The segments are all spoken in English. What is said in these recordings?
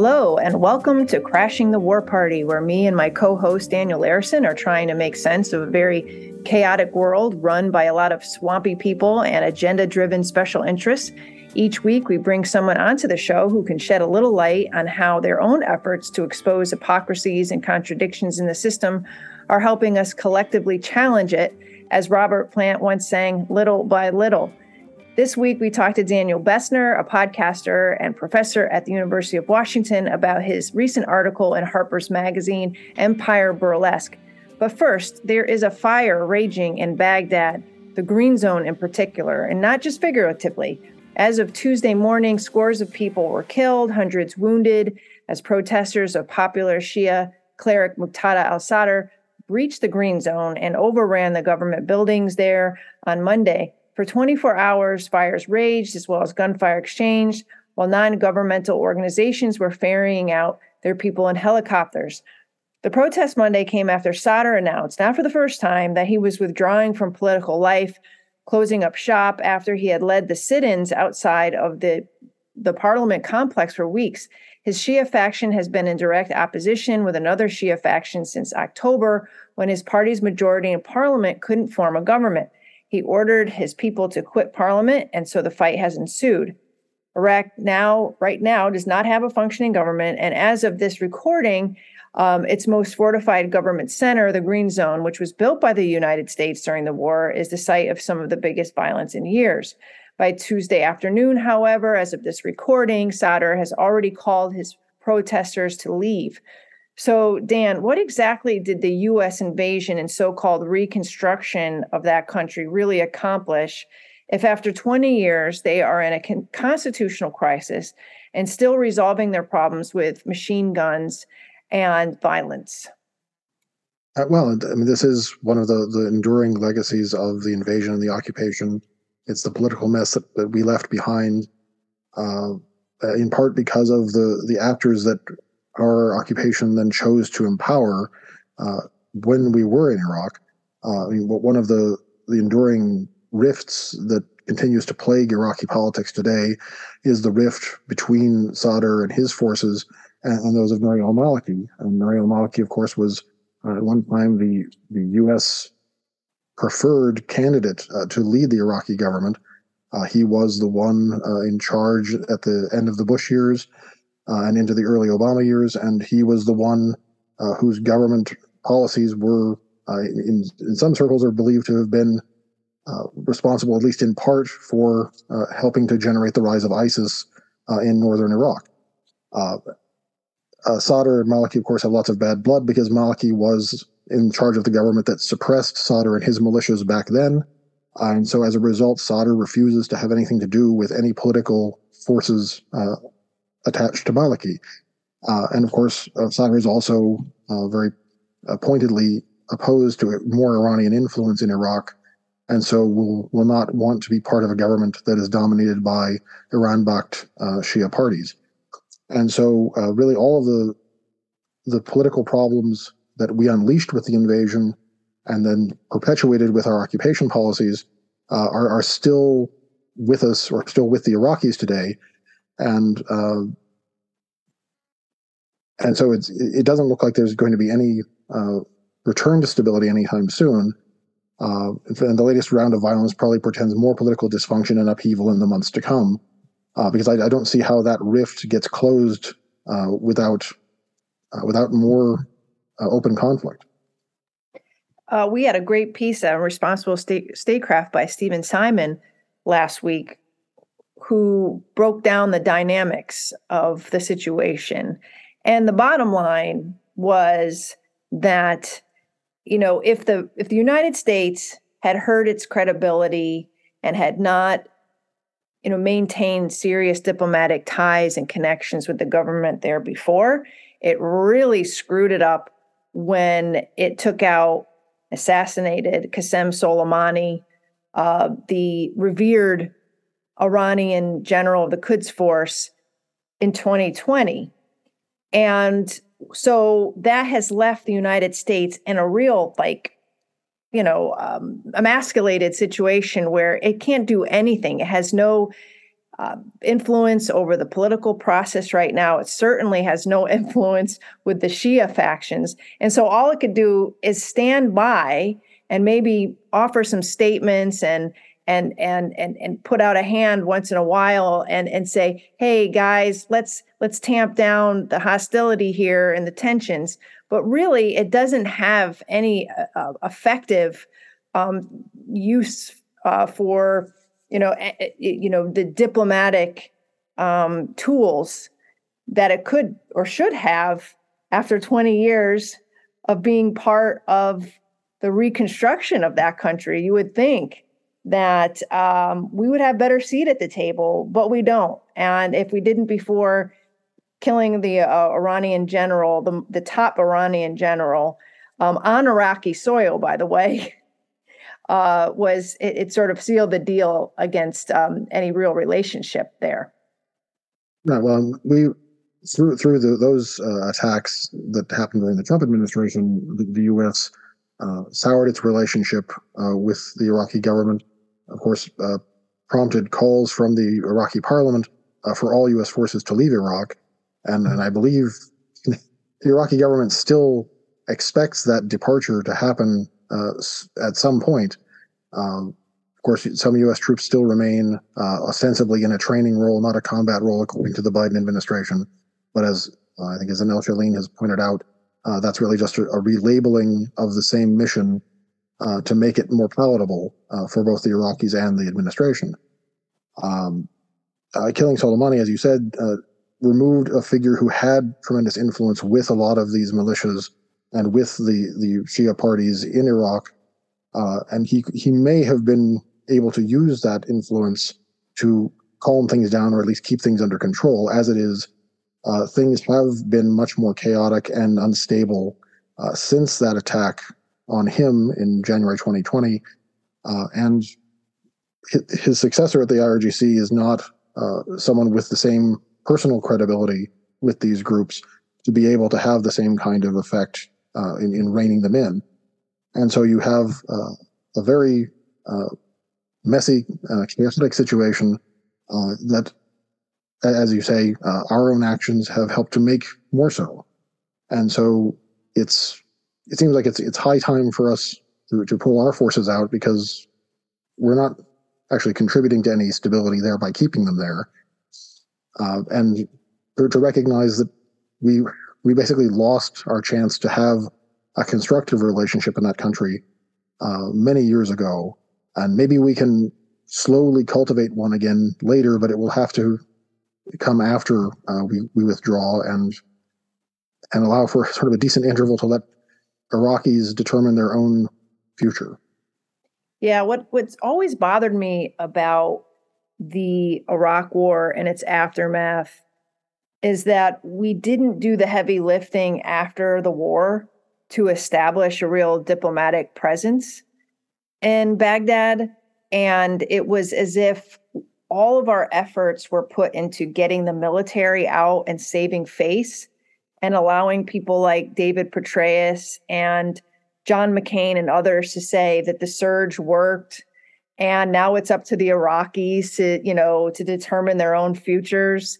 Hello, and welcome to Crashing the War Party, where me and my co host Daniel Larison are trying to make sense of a very chaotic world run by a lot of swampy people and agenda driven special interests. Each week, we bring someone onto the show who can shed a little light on how their own efforts to expose hypocrisies and contradictions in the system are helping us collectively challenge it, as Robert Plant once sang, little by little. This week, we talked to Daniel Bessner, a podcaster and professor at the University of Washington, about his recent article in Harper's Magazine, Empire Burlesque. But first, there is a fire raging in Baghdad, the Green Zone in particular, and not just figuratively. As of Tuesday morning, scores of people were killed, hundreds wounded, as protesters of popular Shia cleric Muqtada al Sadr breached the Green Zone and overran the government buildings there on Monday. For 24 hours, fires raged as well as gunfire exchanged, while non governmental organizations were ferrying out their people in helicopters. The protest Monday came after Sadr announced, not for the first time, that he was withdrawing from political life, closing up shop after he had led the sit ins outside of the, the parliament complex for weeks. His Shia faction has been in direct opposition with another Shia faction since October, when his party's majority in parliament couldn't form a government. He ordered his people to quit parliament, and so the fight has ensued. Iraq now, right now, does not have a functioning government, and as of this recording, um, its most fortified government center, the Green Zone, which was built by the United States during the war, is the site of some of the biggest violence in years. By Tuesday afternoon, however, as of this recording, Sadr has already called his protesters to leave. So, Dan, what exactly did the US invasion and so called reconstruction of that country really accomplish if, after 20 years, they are in a con- constitutional crisis and still resolving their problems with machine guns and violence? Uh, well, I mean, this is one of the, the enduring legacies of the invasion and the occupation. It's the political mess that, that we left behind, uh, in part because of the, the actors that our occupation then chose to empower uh, when we were in Iraq. Uh, I mean, one of the the enduring rifts that continues to plague Iraqi politics today is the rift between Sadr and his forces and, and those of Nouri al-Maliki. And Nouri al-Maliki, of course, was uh, at one time the the U.S. preferred candidate uh, to lead the Iraqi government. Uh, he was the one uh, in charge at the end of the Bush years uh, and into the early Obama years, and he was the one uh, whose government policies were, uh, in in some circles, are believed to have been uh, responsible, at least in part, for uh, helping to generate the rise of ISIS uh, in northern Iraq. Sadr and Maliki, of course, have lots of bad blood because Maliki was in charge of the government that suppressed Sadr and his militias back then. and so, as a result, Sadr refuses to have anything to do with any political forces attached to Maliki. Uh, and of course, uh, is also uh, very pointedly opposed to more Iranian influence in Iraq, and so will will not want to be part of a government that is dominated by Iran-backed uh, Shia parties. And so, uh, really, all of the the political problems that we unleashed with the invasion and then perpetuated with our occupation policies uh, are, are still with us or still with the Iraqis today and uh, and so it's it doesn't look like there's going to be any uh, return to stability anytime soon. Uh, and the latest round of violence probably portends more political dysfunction and upheaval in the months to come, uh, because I, I, don't see how that rift gets closed uh, without uh, without more open conflict. we had a great piece on responsible state, statecraft by Steven Simon last week who broke down the dynamics of the situation. And the bottom line was that you know if the if the United States had hurt its credibility and had not you know maintained serious diplomatic ties and connections with the government there before it really screwed it up when it took out assassinated Qasem Soleimani uh, the revered Iranian general of the Quds Force in 2020. And so that has left the United States in a real, like, you know, um, emasculated situation where it can't do anything. It has no uh, influence over the political process right now. It certainly has no influence with the Shia factions. And so all it could do is stand by and maybe offer some statements and and and and and put out a hand once in a while and and say hey guys let's let's tamp down the hostility here and the tensions. But really it doesn't have any uh, uh effective um, use uh, for you know you know the diplomatic um, tools that it could or should have after 20 years of being part of the reconstruction of that country you would think that um, we would have better seat at the table but we don't and if we didn't before killing the uh, iranian general the, the top iranian general um, on iraqi soil by the way uh, was it, it, sort of sealed the deal against um, any real relationship there. Right. Well, we through through the, those uh, attacks that happened during the Trump administration, the, the U.S. Uh, soured its relationship uh, with the Iraqi government. Of course, uh, prompted calls from the Iraqi parliament uh, for all U.S. forces to leave Iraq, and and I believe the Iraqi government still expects that departure to happen uh, at some point. Um, of course, some U.S. troops still remain uh, ostensibly in a training role, not a combat role, according to the Biden administration. But as uh, I think as Annelle Sheline has pointed out, uh, that's really just a, a, relabeling of the same mission uh, to make it more palatable uh, for both the Iraqis and the administration. Um, killing Soleimani, as you said, removed a figure who had tremendous influence with a lot of these militias and with the the Shia parties in Iraq, uh, and he he may have been able to use that influence to calm things down or at least keep things under control. As it is, uh, things have been much more chaotic and unstable uh, since that attack on him in January 2020, uh, and his successor at the IRGC is not uh, someone with the same personal credibility with these groups to be able to have the same kind of effect uh, in, in reining them in. And so you have uh, a very uh, messy, uh, chaotic situation that, as you say, our own actions have helped to make more so. And so it's it seems like it's it's high time for us to, to pull our forces out because we're not actually contributing to any stability there by keeping them there. and to recognize that we we basically lost our chance to have a constructive relationship in that country uh, many years ago. And maybe we can slowly cultivate one again later, but it will have to come after uh, we, we withdraw and and allow for sort of a decent interval to let Iraqis determine their own future. Yeah, what what's always bothered me about the Iraq war and its aftermath is that we didn't do the heavy lifting after the war to establish a real diplomatic presence in Baghdad. And it was as if all of our efforts were put into getting the military out and saving face and allowing people like David Petraeus and John McCain and others to say that the surge worked and now it's up to the Iraqis to, you know, to determine their own futures.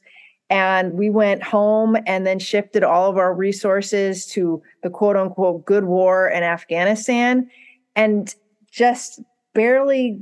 And we went home and then shifted all of our resources to the quote unquote good war in Afghanistan and just barely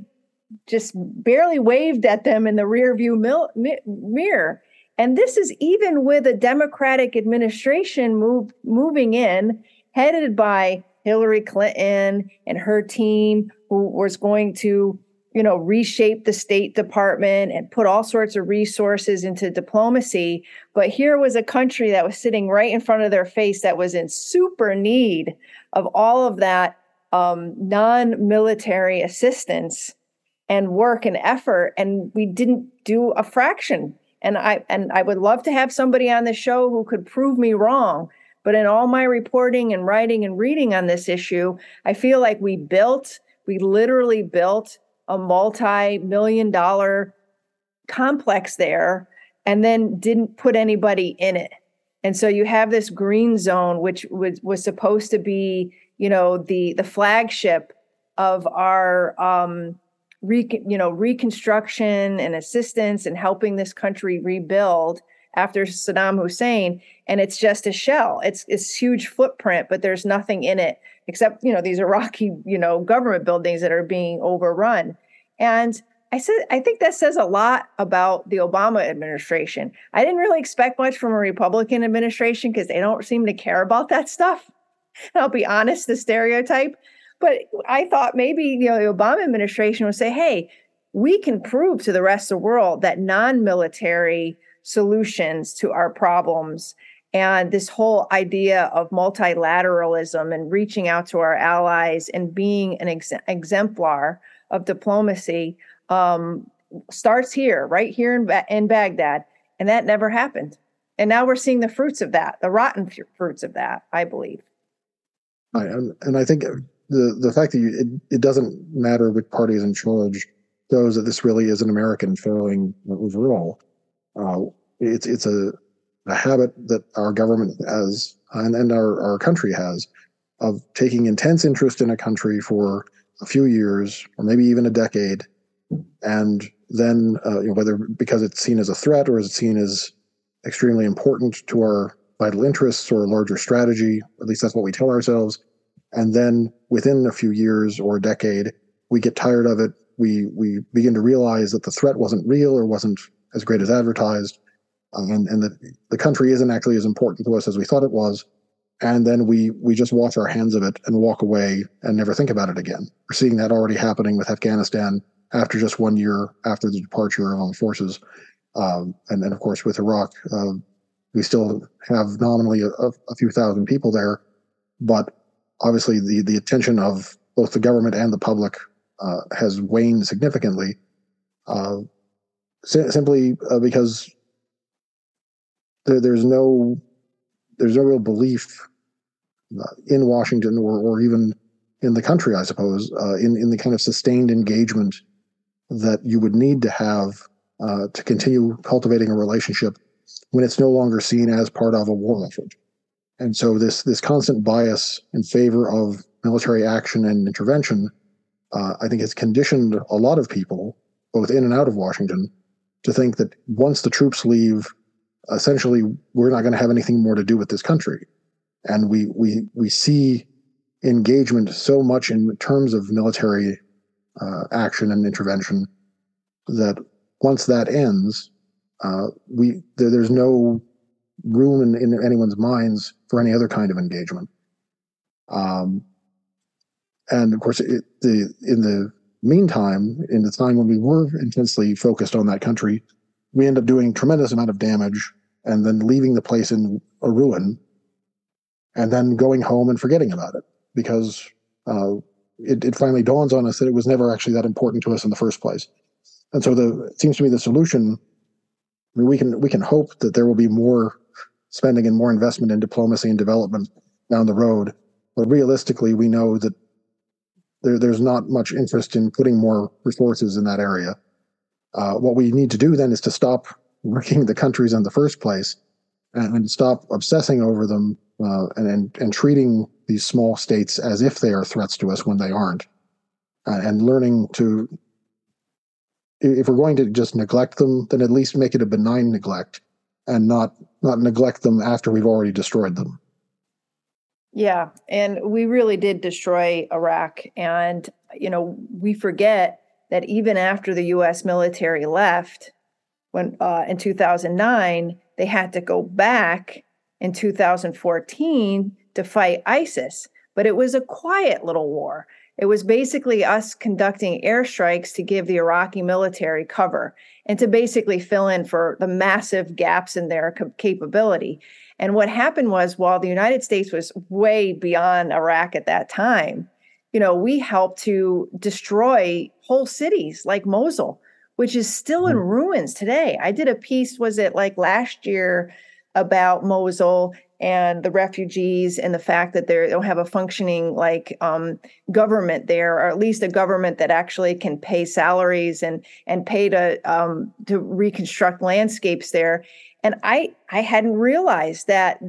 just barely waved at them in the rear view mil- mi- mirror and this is even with a democratic administration move, moving in headed by Hillary Clinton and her team who was going to you know, reshape the State Department and put all sorts of resources into diplomacy. But here was a country that was sitting right in front of their face that was in super need of all of that um, non military assistance and work and effort. And we didn't do a fraction. And I and I would love to have somebody on the show who could prove me wrong. But in all my reporting and writing and reading on this issue, I feel like we built, we literally built a multi-million dollar complex there and then didn't put anybody in it. And so you have this green zone, which was, was supposed to be, you know, the the flagship of our um, re, you know, reconstruction and assistance and helping this country rebuild after Saddam Hussein, and it's just a shell. It's it's huge footprint, but there's nothing in it except you know these Iraqi you know government buildings that are being overrun. And I said I think that says a lot about the Obama administration. I didn't really expect much from a Republican administration because they don't seem to care about that stuff. And I'll be honest, the stereotype. But I thought maybe you know the Obama administration would say, "Hey, we can prove to the rest of the world that non-military solutions to our problems and this whole idea of multilateralism and reaching out to our allies and being an ex- exemplar of diplomacy um, starts here, right here in, ba- in Baghdad. And that never happened. And now we're seeing the fruits of that, the rotten fruits of that, I believe. And, and I think the the fact that you, it, it doesn't matter which party is in charge shows that this really is an American failing overall. Uh, it's it's a, a habit that our government has and, and our, our country has of taking intense interest in a country for a few years or maybe even a decade, and then uh, you know, whether because it's seen as a threat or is it seen as extremely important to our vital interests or larger strategy, at least that's what we tell ourselves. And then within a few years or a decade, we get tired of it. We we begin to realize that the threat wasn't real or wasn't as great as advertised, um, and, and that the country isn't actually as important to us as we thought it was. And then we we just wash our hands of it and walk away and never think about it again. We're seeing that already happening with Afghanistan after just one year after the departure of armed forces, um, and then of course with Iraq, uh, we still have nominally a, a, few thousand people there, but obviously the the attention of both the government and the public uh, has waned significantly, uh, si- simply uh, because there, there's no there's no real belief uh, in Washington or or even in the country, I suppose, uh, in in the kind of sustained engagement that you would need to have uh, to continue cultivating a relationship when it's no longer seen as part of a war effort. And so this this constant bias in favor of military action and intervention, uh, I think, has conditioned a lot of people, both in and out of Washington, to think that once the troops leave, essentially we're not going to have anything more to do with this country. And we we we see engagement so much in terms of military uh, action and intervention that once that ends, uh, we there, there's no room in, in anyone's minds for any other kind of engagement. Um, and of course, it, the in the meantime, in the time when we were intensely focused on that country, we end up doing tremendous amount of damage and then leaving the place in a ruin and then going home and forgetting about it because uh, it, it finally dawns on us that it was never actually that important to us in the first place. And so the it seems to me the solution I mean, we can we can hope that there will be more spending and more investment in diplomacy and development down the road. But realistically, we know that there, there's not much interest in putting more resources in that area. Uh, what we need to do then is to stop wrecking the countries in the first place and, and stop obsessing over them uh, and, and, and treating these small states as if they are threats to us when they aren't. And learning to, if we're going to just neglect them, then at least make it a benign neglect and not not neglect them after we've already destroyed them. Yeah, and we really did destroy Iraq and you know, we forget that even after the US military left when uh, in 2009, they had to go back in 2014 to fight ISIS, but it was a quiet little war. It was basically us conducting airstrikes to give the Iraqi military cover and to basically fill in for the massive gaps in their capability. And what happened was, while the United States was way beyond Iraq at that time, you know, we helped to destroy whole cities like Mosul, which is still in mm-hmm. ruins today. I did a piece, was it like last year, about Mosul and the refugees and the fact that they don't have a functioning like um, government there, or at least a government that actually can pay salaries and and pay to um, to reconstruct landscapes there. And I I hadn't realized that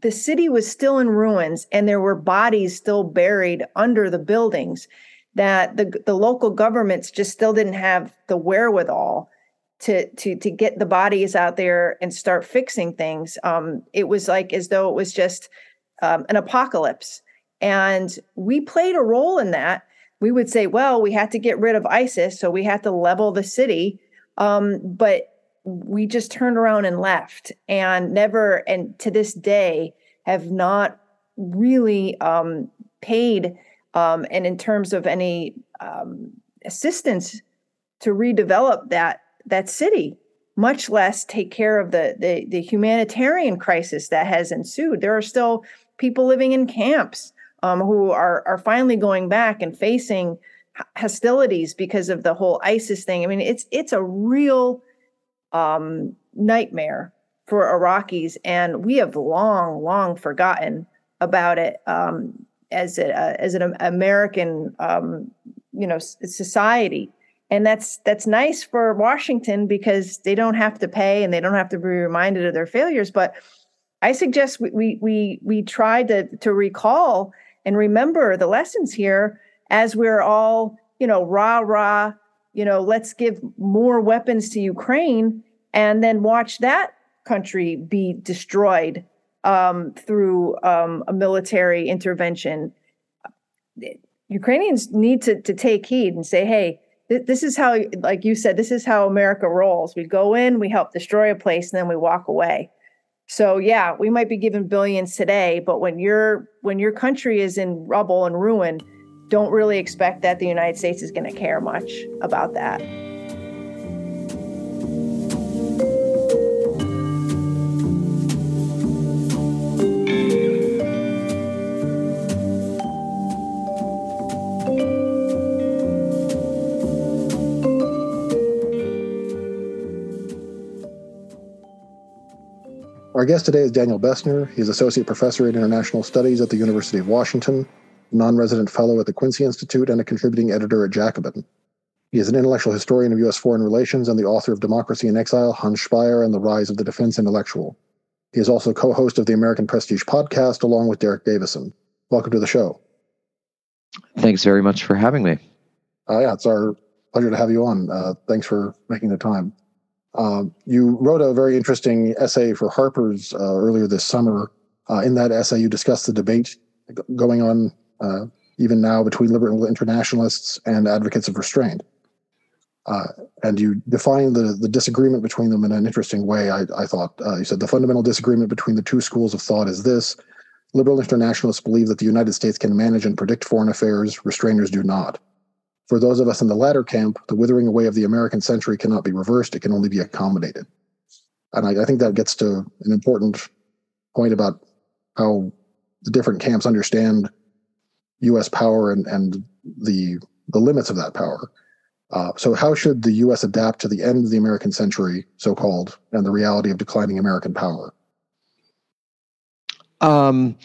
the city was still in ruins and there were bodies still buried under the buildings that the the local governments just still didn't have the wherewithal to to to get the bodies out there and start fixing things. Um, it was like as though it was just um, an apocalypse, and we played a role in that. We would say, well, we had to get rid of ISIS, so we had to level the city, um, but we just turned around and left, and never, and to this day, have not really um, paid. Um, and in terms of any um, assistance to redevelop that that city, much less take care of the, the, the humanitarian crisis that has ensued. There are still people living in camps um, who are are finally going back and facing hostilities because of the whole ISIS thing. I mean, it's it's a real um, nightmare for Iraqis, and we have long, long forgotten about it um, as a, as an American, um, you know, society and that's that's nice for Washington because they don't have to pay and they don't have to be reminded of their failures. But I suggest we we we, we try to to recall and remember the lessons here as we're all you know rah rah you know let's give more weapons to Ukraine and then watch that country be destroyed um, through um, a military intervention. Ukrainians need to to take heed and say, hey this is how like you said this is how america rolls. We go in we help destroy a place and then we walk away. So yeah we might be given billions today but when your when your country is in rubble and ruin don't really expect that the united states is going to care much about that Our guest today is Daniel Bessner. He's Associate Professor in International Studies at the University of Washington, non resident fellow at the Quincy Institute, and a contributing editor at Jacobin. He is an intellectual historian of U.S. foreign relations and the author of Democracy in Exile, Hans Speier, and the Rise of the Defense Intellectual. He is also co host of the American Prestige podcast along with Derek Davison. Welcome to the show. Thanks very much for having me. Uh, yeah, it's our pleasure to have you on. Uh, thanks for making the time. Um, you wrote a very interesting essay for Harper's uh, earlier this summer. Uh, in that essay, you discussed the debate going on uh, even now between liberal internationalists and advocates of restraint. Uh, and you defined the, the disagreement between them in an interesting way, I, I thought. Uh, you said the fundamental disagreement between the two schools of thought is this liberal internationalists believe that the United States can manage and predict foreign affairs, restrainers do not. For those of us in the latter camp, the withering away of the American century cannot be reversed, it can only be accommodated. And I, I think that gets to an important point about how the different camps understand U.S. power and, and the the limits of that power. Uh, so, how should the U.S. adapt to the end of the American century, so called, and the reality of declining American power? Um,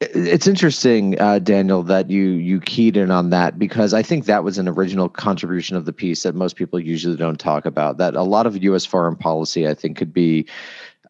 it's interesting, uh, Daniel, that you you keyed in on that because I think that was an original contribution of the piece that most people usually don't talk about. That a lot of U.S. foreign policy, I think, could be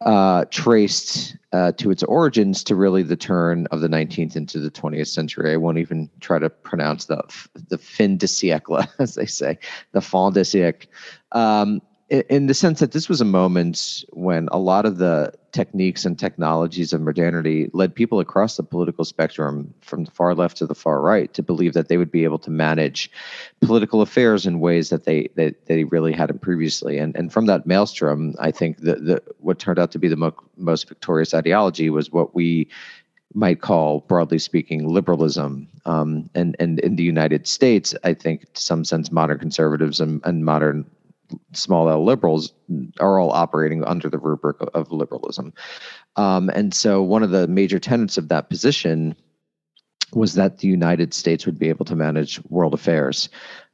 uh, traced uh, to its origins to really the turn of the 19th into the 20th century. I won't even try to pronounce the the fin de siècle, as they say, the fin de siècle. Um, in the sense that this was a moment when a lot of the techniques and technologies of modernity led people across the political spectrum from the far left to the far right to believe that they would be able to manage political affairs in ways that they that they really hadn't previously and and from that maelstrom i think the, the what turned out to be the mo- most victorious ideology was what we might call, broadly speaking, liberalism. Um, and, and in the United States, I think, to some sense, modern conservatives and, and modern small L liberals are all operating under the rubric of liberalism. Um, and so, one of the major tenets of that position was that the United States would be able to manage world affairs.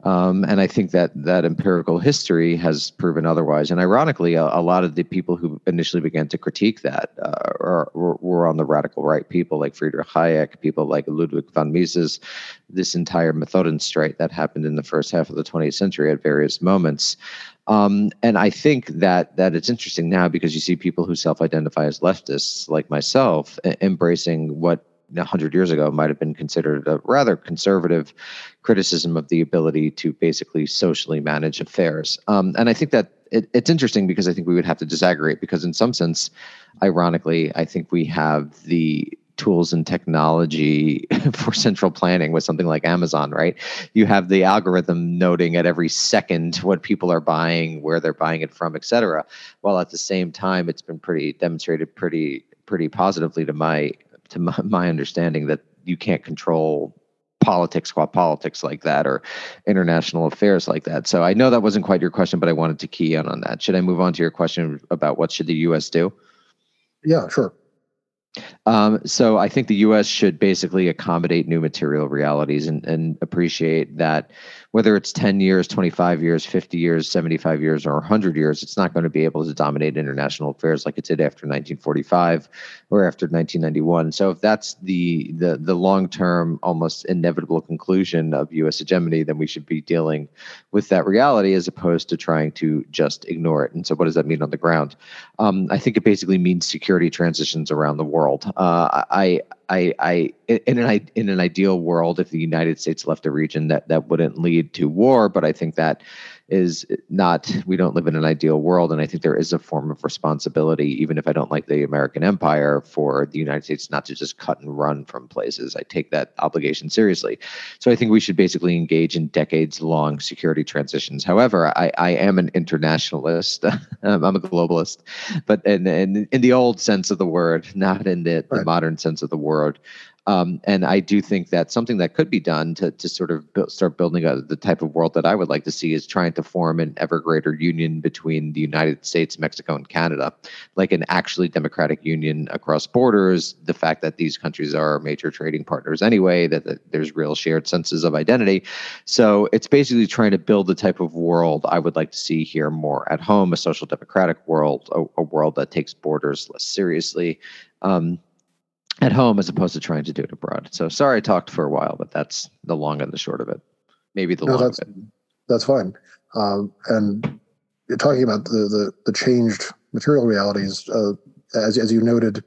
Um, and I think that that empirical history has proven otherwise. And ironically, a, a lot of the people who initially began to critique that uh, are, were, were, on the radical right, people like Friedrich Hayek, people like Ludwig von Mises, this entire Methodenstreit that happened in the first half of the 20th century at various moments. Um, and I think that that it's interesting now because you see people who self-identify as leftists, like myself, embracing what 100 years ago might have been considered a rather conservative criticism of the ability to basically socially manage affairs. Um, and I think that it, it's interesting because I think we would have to disaggregate because, in some sense, ironically, I think we have the tools and technology for central planning with something like Amazon, right? You have the algorithm noting at every second what people are buying, where they're buying it from, et cetera. While at the same time, it's been pretty demonstrated pretty pretty positively to my to my, my understanding that you can't control politics qua politics like that or international affairs like that. So I know that wasn't quite your question, but I wanted to key in on that. Should I move on to your question about what should the U.S. do? Yeah, sure. Um, so I think the U.S. should basically accommodate new material realities and, and appreciate that whether it's 10 years, 25 years, 50 years, 75 years, or 100 years, it's not going to be able to dominate international affairs like it did after 1945 or after 1991. So if that's the the the long-term, almost inevitable conclusion of U.S. hegemony, then we should be dealing with that reality as opposed to trying to just ignore it. And so, what does that mean on the ground? Um, I think it basically means security transitions around the world. Uh, I I, I, in an in an ideal world, if the United States left the region, that that wouldn't lead to war. But I think that is not we don't live in an ideal world and i think there is a form of responsibility even if i don't like the american empire for the united states not to just cut and run from places. I take that obligation seriously. So i think we should basically engage in decades long security transitions. However i, I am an internationalist. I'm a globalist. But in, in, in the old sense of the word not in the, right. the modern sense of the word um, and I do think that something that could be done to, to sort of start building a, the type of world that I would like to see is trying to form an ever greater union between the United States, Mexico, and Canada, like an actually democratic union across borders. The fact that these countries are major trading partners anyway, that, that there's real shared senses of identity. So it's basically trying to build the type of world I would like to see here more at home, a social democratic world, a, a world that takes borders less seriously. Um, at home as opposed to trying to do it abroad. So sorry I talked for a while, but that's the long and the short of it. Maybe the no, long that's, of it. That's fine. Um, and you're talking about the the, the changed material realities. Uh, as as you noted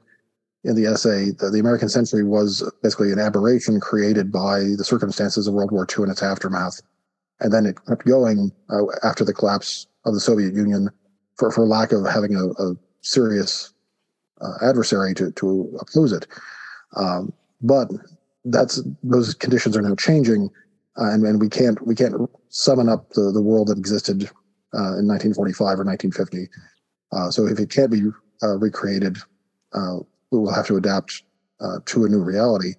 in the essay, the, the, American century was basically an aberration created by the circumstances of World War II and its aftermath, and then it kept going uh, after the collapse of the Soviet Union for for lack of having a, a serious adversary to to oppose it. Um, but that's those conditions are now changing, uh, and and we can't we can't summon up the the world that existed uh, in 1945 or 1950. Uh, so if it can't be uh, recreated, uh, we will have to adapt to a new reality.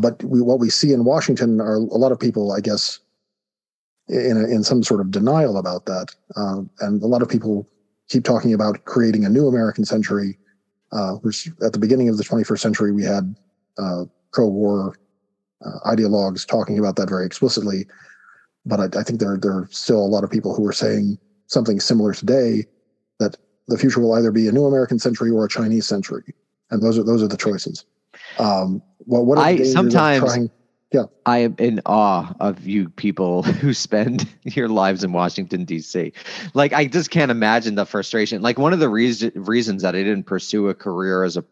but we, what we see in Washington are a lot of people, I guess, in a, in some sort of denial about that, and a lot of people keep talking about creating a new American century uh, which at the beginning of the 21st century, we had uh, pro war uh, ideologues talking about that very explicitly. But I, I, think there, there are still a lot of people who are saying something similar today that the future will either be a new American century or a Chinese century. And those are those are the choices. Um, what, what I sometimes trying, yeah. I am in awe of you people who spend your lives in Washington D.C. Like I just can't imagine the frustration. Like one of the reason, reasons that I didn't pursue a career as a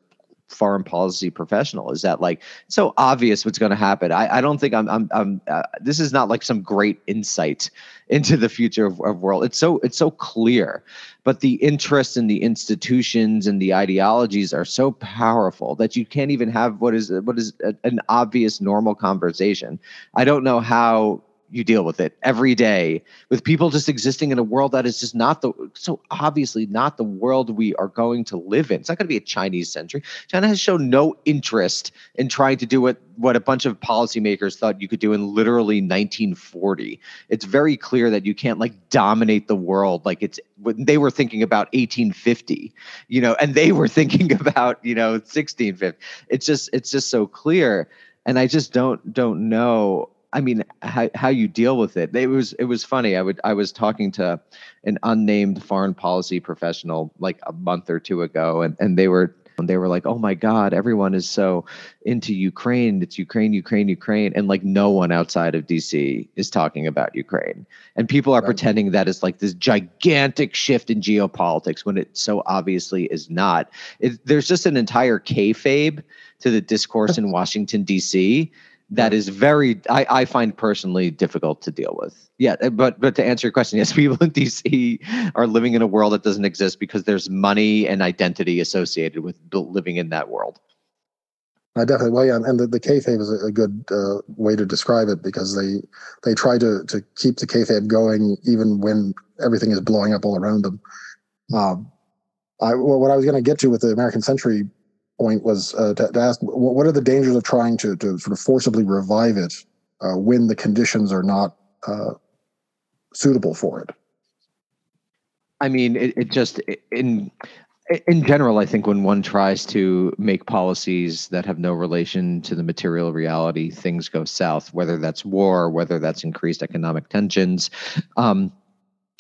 foreign policy professional. Is that like so obvious what's going to happen. I, I don't think i'm i'm, I'm uh, this is not like some great insight into the future of, of world. It's so it's so clear. But the interests and the institutions and the ideologies are so powerful that you can't even have what is what is a, an obvious normal conversation. I don't know how you deal with it every day with people just existing in a world that is just not the so obviously not the world we are going to live in. It's not going to be a Chinese century. China has shown no interest in trying to do what what a bunch of policymakers thought you could do in literally 1940. It's very clear that you can't like dominate the world like it's they were thinking about 1850, you know, and they were thinking about, you know, 1650. It's just it's just so clear and I just don't don't know I mean, how, how you deal with it. It was it was funny. I would I was talking to an unnamed foreign policy professional like a month or two ago, and and they were they were like, oh my God, everyone is so into Ukraine. It's Ukraine, Ukraine, Ukraine. And like no one outside of DC is talking about Ukraine. And people are right. pretending that it's like this gigantic shift in geopolitics when it so obviously is not. It, there's just an entire kayfabe to the discourse in Washington, D.C that is very I, I find personally difficult to deal with. Yeah uh, but but to answer your question yes people in dc are living in a world that doesn't exist because there's money and identity associated with living in that world. I definitely. Well yeah and the, the kayfabe is a, a good uh, way to describe it because they they try to to keep the kayfabe going even when everything is blowing up all around them. Um, I, well, what I was going to get to with the American Century point was uh, to, to, ask what are the dangers of trying to, to sort of forcibly revive it uh, when the conditions are not uh, suitable for it? I mean, it, it just in in general, I think when one tries to make policies that have no relation to the material reality, things go south. Whether that's war, whether that's increased economic tensions. Um,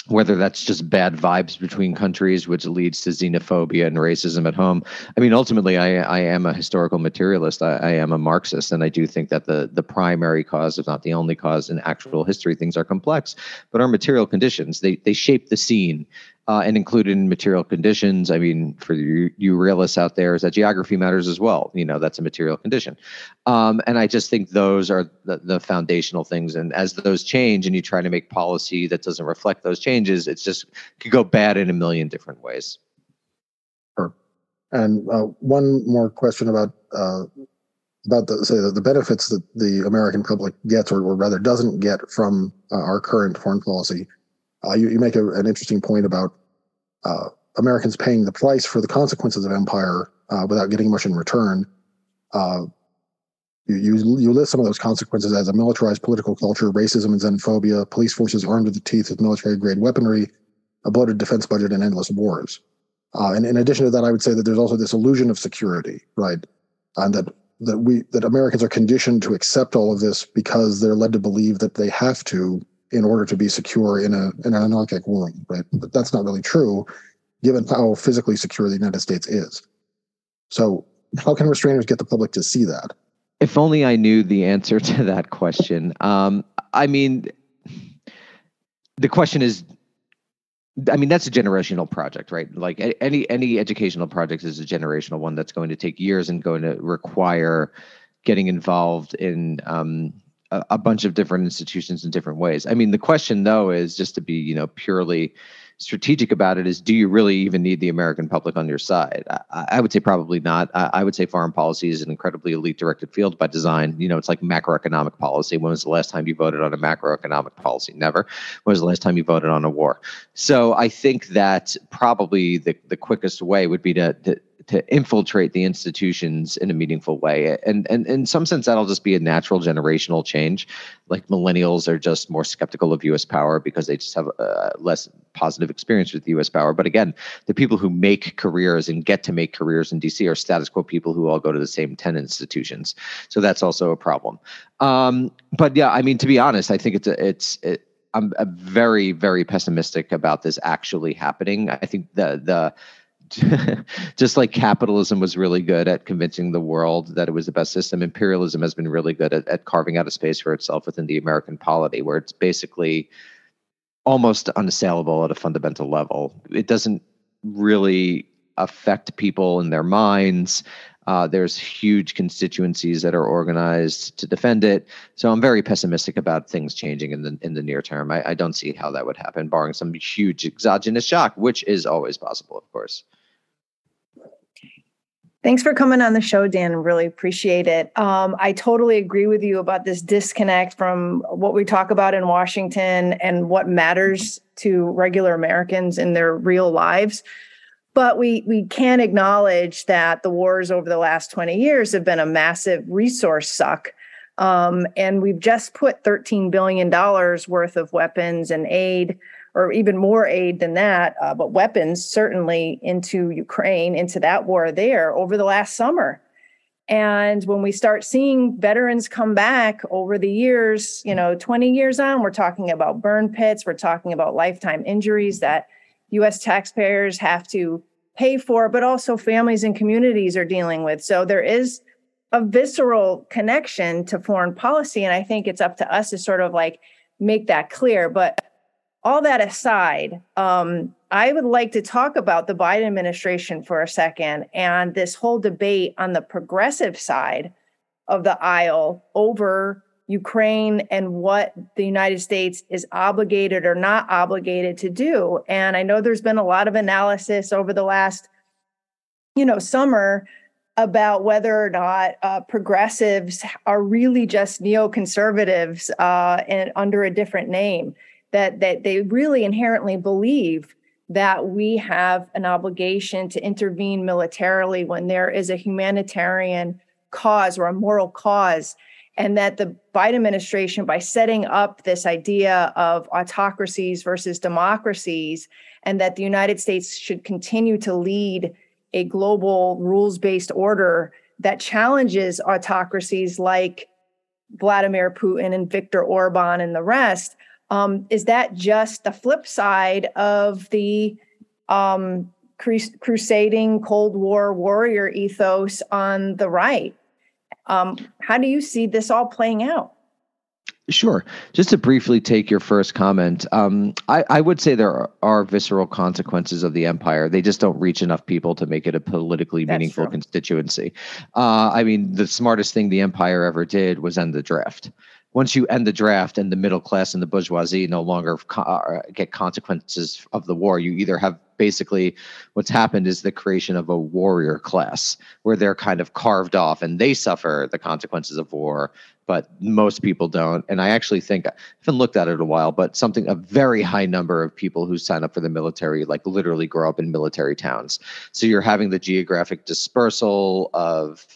whether that's just bad vibes between countries, which leads to xenophobia and racism at home. I mean, ultimately, I, I am a historical materialist. I, I, am a Marxist, and I do think that the the primary cause, if not the only cause, in actual history, things are complex. But our material conditions they they shape the scene uh, and included in material conditions. I mean, for you, you realists out there, is that geography matters as well. You know, that's a material condition. Um, and I just think those are the, the foundational things. And as those change and you try to make policy that doesn't reflect those changes, it's just could go bad in a million different ways. Sure. And uh, one more question about uh, about the say the, benefits that the American public gets, or, or rather doesn't get from uh, our current foreign policy. Uh, you, you make a, an interesting point about uh, Americans paying the price for the consequences of empire uh, without getting much in return. Uh, you, you, you list some of those consequences as a militarized political culture, racism and xenophobia, police forces armed to the teeth with military grade weaponry, a bloated defense budget, and endless wars. Uh, and in addition to that, I would say that there's also this illusion of security, right? And that that we that Americans are conditioned to accept all of this because they're led to believe that they have to in order to be secure in a in an anarchic world, right? But that's not really true, given how physically secure the United States is. So, how can restrainers get the public to see that? If only I knew the answer to that question. Um, I mean, the question is I mean that's a generational project, right? Like any any educational project is a generational one that's going to take years and going to require getting involved in um, a, a bunch of different institutions in different ways. I mean, the question though is just to be, you know, purely strategic about it is do you really even need the American public on your side? I, I would say probably not. I, I, would say foreign policy is an incredibly elite directed field by design. You know, it's like macroeconomic policy. When was the last time you voted on a macroeconomic policy? Never. When was the last time you voted on a war? So I think that probably the, the quickest way would be to, to to infiltrate the institutions in a meaningful way. And and in some sense, that'll just be a natural generational change. Like millennials are just more skeptical of U.S. power because they just have a less positive experience with U.S. power. But again, the people who make careers and get to make careers in D.C. are status quo people who all go to the same ten institutions. So that's also a problem. Um, but yeah, I mean, to be honest, I think it's a, it's it, I'm very very pessimistic about this actually happening. I think the the just like capitalism was really good at convincing the world that it was the best system, imperialism has been really good at, at carving out a space for itself within the American polity, where it's basically almost unassailable at a fundamental level. It doesn't really affect people in their minds. Uh, there's huge constituencies that are organized to defend it. So I'm very pessimistic about things changing in the in the near term. I, I don't see how that would happen, barring some huge exogenous shock, which is always possible, of course. Thanks for coming on the show, Dan. Really appreciate it. Um, I totally agree with you about this disconnect from what we talk about in Washington and what matters to regular Americans in their real lives. But we we can acknowledge that the wars over the last 20 years have been a massive resource suck. Um, and we've just put $13 billion worth of weapons and aid or even more aid than that, uh, but weapons certainly into Ukraine, into that war there over the last summer. And when we start seeing veterans come back over the years, you know, 20 years on, we're talking about burn pits, we're talking about lifetime injuries that US taxpayers have to pay for, but also families and communities are dealing with. So there is a visceral connection to foreign policy. And I think it's up to us to sort of like make that clear. But all that aside, um, I would like to talk about the Biden administration for a second and this whole debate on the progressive side of the aisle over Ukraine and what the United States is obligated or not obligated to do. And I know there's been a lot of analysis over the last, you know, summer about whether or not uh, progressives are really just neoconservatives uh, and under a different name. That that they really inherently believe that we have an obligation to intervene militarily when there is a humanitarian cause or a moral cause and that the Biden administration, by setting up this idea of autocracies versus democracies, and that the United States should continue to lead a global rules based order that challenges autocracies like Vladimir Putin and Viktor Orban and the rest, um, is that just the flip side of the um, crusading Cold War warrior ethos on the right? Um, how do you see this all playing out? Sure. Just to briefly take your first comment, um, I, I, would say there are, are, visceral consequences of the empire. They just don't reach enough people to make it a politically That's meaningful true. constituency. Uh, I mean, the smartest thing the empire ever did was end the draft once you end the draft and the middle class and the bourgeoisie no longer uh, get consequences of the war, you either have basically what's happened is the creation of a warrior class where they're kind of carved off and they suffer the consequences of war, but most people don't. And I actually think I haven't looked at it a while, but something a very high number of people who sign up for the military like literally grow up in military towns. So you're having the geographic dispersal of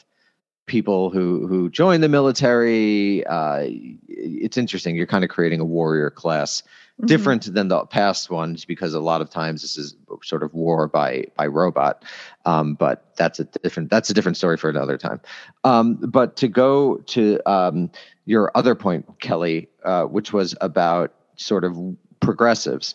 people who who join the military. Uh, it's interesting. You're kind of creating a warrior class, mm-hmm. different than the past ones because a lot of times this is sort of war by by robot. Um, but that's a different that's a different story for another time. Um, but to go to um, your other point, Kelly, uh, which was about sort of progressives.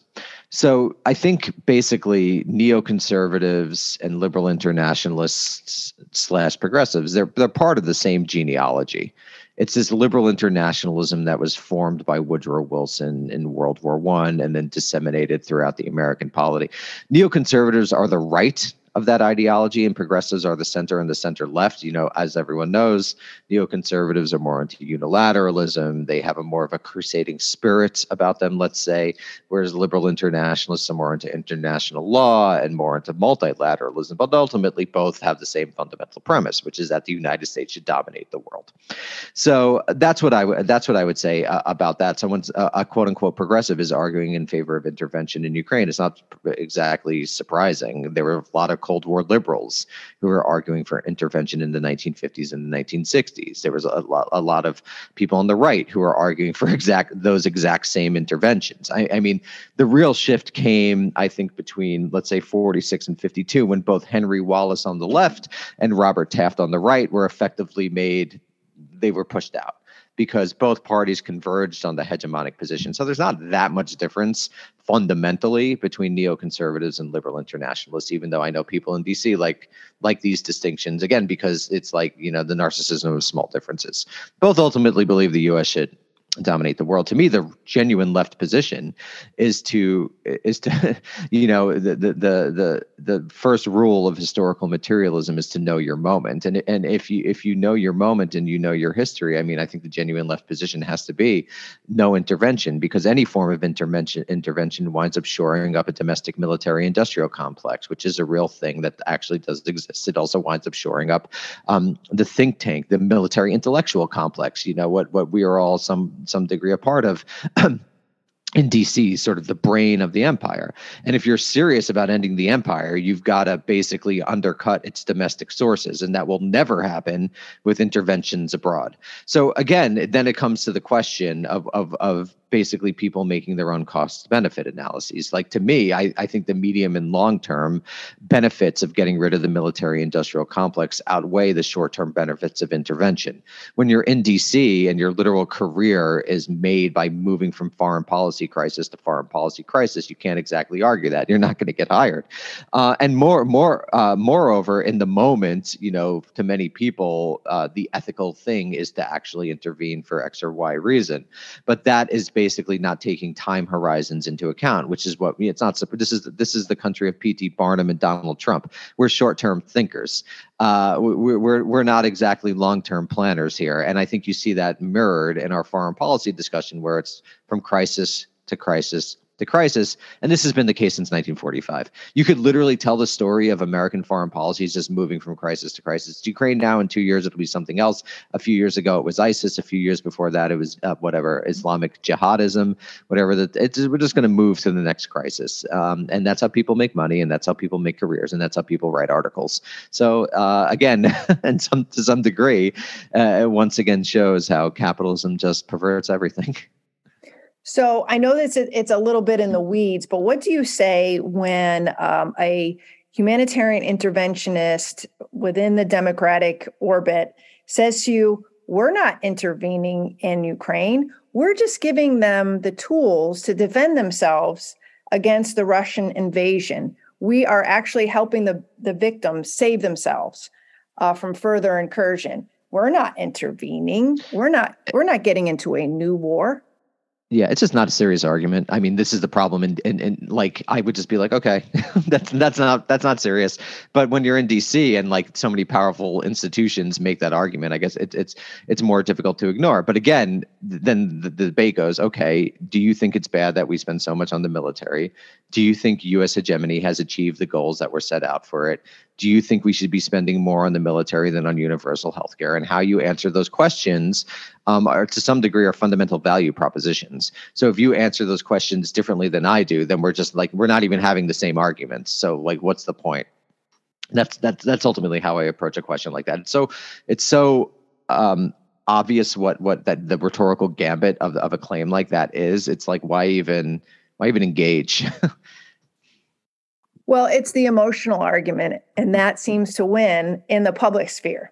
So I think basically neoconservatives and liberal internationalists slash progressives, they're they're part of the same genealogy. It's this liberal internationalism that was formed by Woodrow Wilson in World War One and then disseminated throughout the American polity. Neoconservatives are the right of that ideology, and progressives are the center and the center left. You know, as everyone knows, neoconservatives are more into unilateralism. They have a more of a crusading spirit about them, let's say, whereas liberal internationalists are more into international law and more into multilateralism. But ultimately, both have the same fundamental premise, which is that the United States should dominate the world. So that's what I w- that's what I would say uh, about that. Someone's uh, a quote unquote progressive is arguing in favor of intervention in Ukraine. It's not exactly surprising. There were a lot of Cold War liberals who were arguing for intervention in the 1950s and the 1960s. There was a lot, a lot of people on the right who were arguing for exact those exact same interventions. I, I mean, the real shift came, I think, between let's say 46 and 52, when both Henry Wallace on the left and Robert Taft on the right were effectively made. They were pushed out because both parties converged on the hegemonic position. So there's not that much difference fundamentally between neoconservatives and liberal internationalists, even though I know people in DC like like these distinctions again because it's like you know the narcissism of small differences. Both ultimately believe the U.S. should dominate the world. To me, the genuine left position is to is to you know the the the the, first rule of historical materialism is to know your moment. And and if you if you know your moment and you know your history, I mean, I think the genuine left position has to be no intervention because any form of intervention intervention winds up shoring up a domestic military industrial complex, which is a real thing that actually does exist. It also winds up shoring up um, the think tank, the military intellectual complex. You know what what we are all some some degree a part of. in DC, sort of the brain of the empire. And if you're serious about ending the empire, you've got to basically undercut its domestic sources. And that will never happen with interventions abroad. So again, then it comes to the question of, of, of basically people making their own cost benefit analyses. Like to me, I, I think the medium and long term benefits of getting rid of the military industrial complex outweigh the short term benefits of intervention. When you're in DC and your literal career is made by moving from foreign policy crisis to foreign policy crisis, you can't exactly argue that. You're not going to get hired. Uh, and more, more, uh, moreover, in the moment, you know, to many people, uh, the ethical thing is to actually intervene for X or Y reason. But that is basically not taking time horizons into account, which is what it's not. This is this is the country of P.T. Barnum and Donald Trump. We're short-term thinkers. Uh, we're, we're we're not exactly long-term planners here, and I think you see that mirrored in our foreign policy discussion, where it's from crisis to crisis the crisis, and this has been the case since 1945. You could literally tell the story of American foreign policies just moving from crisis to crisis. Ukraine now, in two years, it'll be something else. A few years ago, it was ISIS. A few years before that, it was uh, whatever Islamic jihadism, whatever. That it's we're just going to move to the next crisis, um, and that's how people make money, and that's how people make careers, and that's how people write articles. So uh, again, and some to some degree, uh, once again shows how capitalism just perverts everything. So I know that it's a little bit in the weeds, but what do you say when um, a humanitarian interventionist within the democratic orbit says to you, we're not intervening in Ukraine. We're just giving them the tools to defend themselves against the Russian invasion. We are actually helping the, the victims save themselves uh, from further incursion. We're not intervening. We're not we're not getting into a new war. Yeah, it's just not a serious argument. I mean, this is the problem, and and, and like I would just be like, okay, that's that's not that's not serious. But when you're in DC and like so many powerful institutions make that argument, I guess it, it's it's more difficult to ignore. But again, then the, the debate goes, okay, do you think it's bad that we spend so much on the military? Do you think U.S. hegemony has achieved the goals that were set out for it? do you think we should be spending more on the military than on universal health care? And how you answer those questions um, are to some degree are fundamental value propositions. So if you answer those questions differently than I do, then we're just like we're not even having the same arguments. So like, what's the point? That's that's that's ultimately how I approach a question like that. so it's so um, obvious what what that the rhetorical gambit of of a claim like that is. It's like why even why even engage? Well, it's the emotional argument, and that seems to win in the public sphere.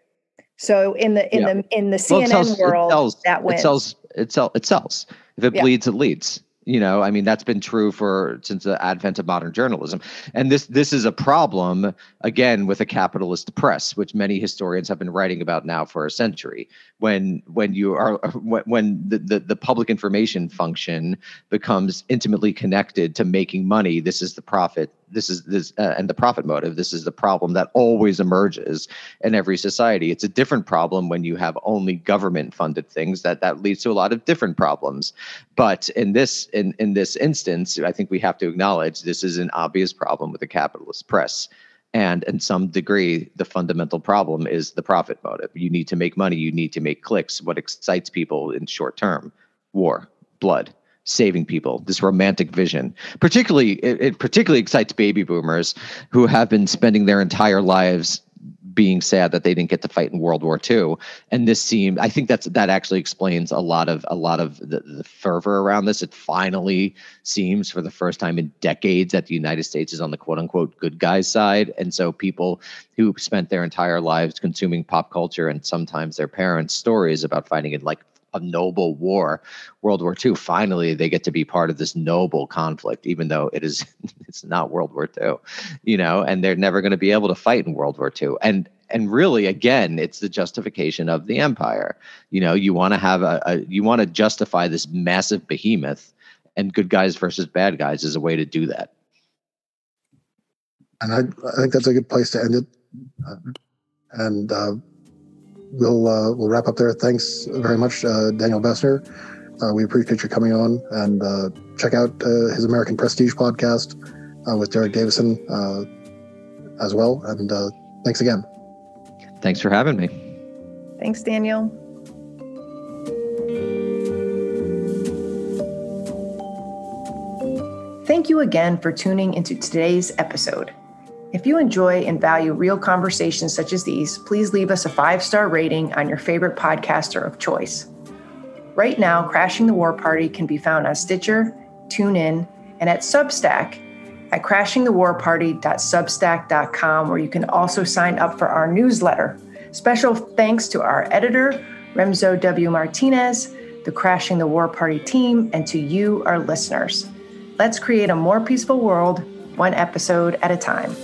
So in the in yeah. the in the CNN well, sells, world, sells, that wins. It sells. It sells. It sells. If it yeah. bleeds, it leads you know i mean that's been true for since the advent of modern journalism and this this is a problem again with a capitalist press which many historians have been writing about now for a century when when you are when, when the, the, the public information function becomes intimately connected to making money this is the profit this is this uh, and the profit motive this is the problem that always emerges in every society. It's a different problem when you have only government funded things. That that leads to a lot of different problems. But in this in in this instance i think we have to acknowledge this is an obvious problem with the capitalist press. And in some degree the fundamental problem is the profit motive. You need to make money. You need to make clicks. What excites people in short term? War blood saving people this romantic vision. Particularly it, it, particularly excites baby boomers who have been spending their entire lives being sad that they didn't get to fight in world war ii and this seemed i think that's that actually explains a lot of a lot of the, the fervor around this. It finally seems for the first time in decades that the united states is on the quote unquote good guys side. And so people who spent their entire lives consuming pop culture and sometimes their parents stories about fighting in like a noble war, World War II. Finally, they get to be part of this noble conflict, even though it is it's not World War II, you know, and they're never going to be able to fight in World War II. And and really, again, it's the justification of the empire. You know, you want to have a, a you want to justify this massive behemoth, and good guys versus bad guys is a way to do that. And I, I think that's a good place to end it. And uh, we'll uh, we'll wrap up there. Thanks very much, uh, Daniel Bessner. Uh, we appreciate you coming on and uh, check out uh, his American Prestige podcast uh, with Derek Davison as well. And thanks again. Thanks for having me. Thanks, Daniel. Thank you again for tuning into today's episode. If you enjoy and value real conversations such as these, please leave us a five star rating on your favorite podcaster of choice. Right now, Crashing the War Party can be found on Stitcher, TuneIn, and at Substack at crashingthewarparty.substack.com, where you can also sign up for our newsletter. Special thanks to our editor, Remzo W. Martinez, the Crashing the War Party team, and to you, our listeners. Let's create a more peaceful world, one episode at a time.